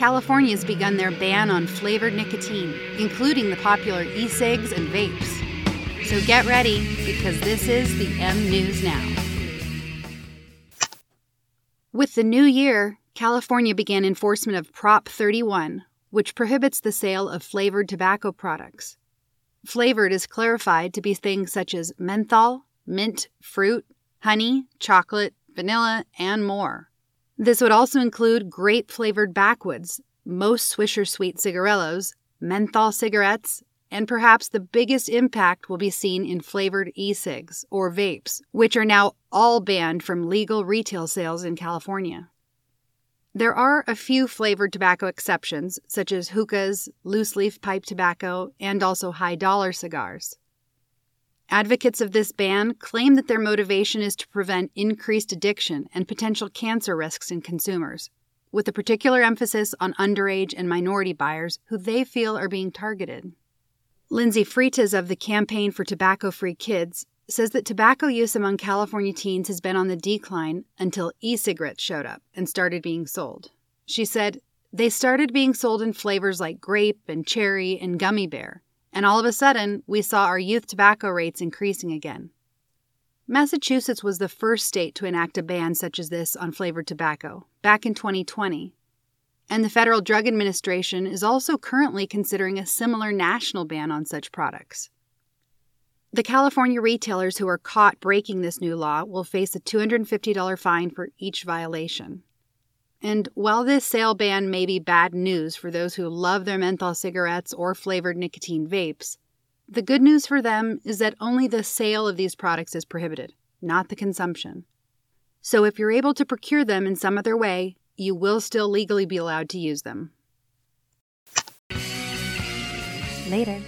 California has begun their ban on flavored nicotine, including the popular e cigs and vapes. So get ready because this is the M News Now. With the new year, California began enforcement of Prop 31, which prohibits the sale of flavored tobacco products. Flavored is clarified to be things such as menthol, mint, fruit, honey, chocolate, vanilla, and more. This would also include grape flavored backwoods, most Swisher Sweet cigarillos, menthol cigarettes, and perhaps the biggest impact will be seen in flavored e cigs or vapes, which are now all banned from legal retail sales in California. There are a few flavored tobacco exceptions, such as hookahs, loose leaf pipe tobacco, and also high dollar cigars. Advocates of this ban claim that their motivation is to prevent increased addiction and potential cancer risks in consumers, with a particular emphasis on underage and minority buyers who they feel are being targeted. Lindsay Freitas of the Campaign for Tobacco Free Kids says that tobacco use among California teens has been on the decline until e cigarettes showed up and started being sold. She said, They started being sold in flavors like grape and cherry and gummy bear, and all of a sudden we saw our youth tobacco rates increasing again. Massachusetts was the first state to enact a ban such as this on flavored tobacco, back in 2020. And the Federal Drug Administration is also currently considering a similar national ban on such products. The California retailers who are caught breaking this new law will face a $250 fine for each violation. And while this sale ban may be bad news for those who love their menthol cigarettes or flavored nicotine vapes, the good news for them is that only the sale of these products is prohibited, not the consumption. So if you're able to procure them in some other way, you will still legally be allowed to use them. Later.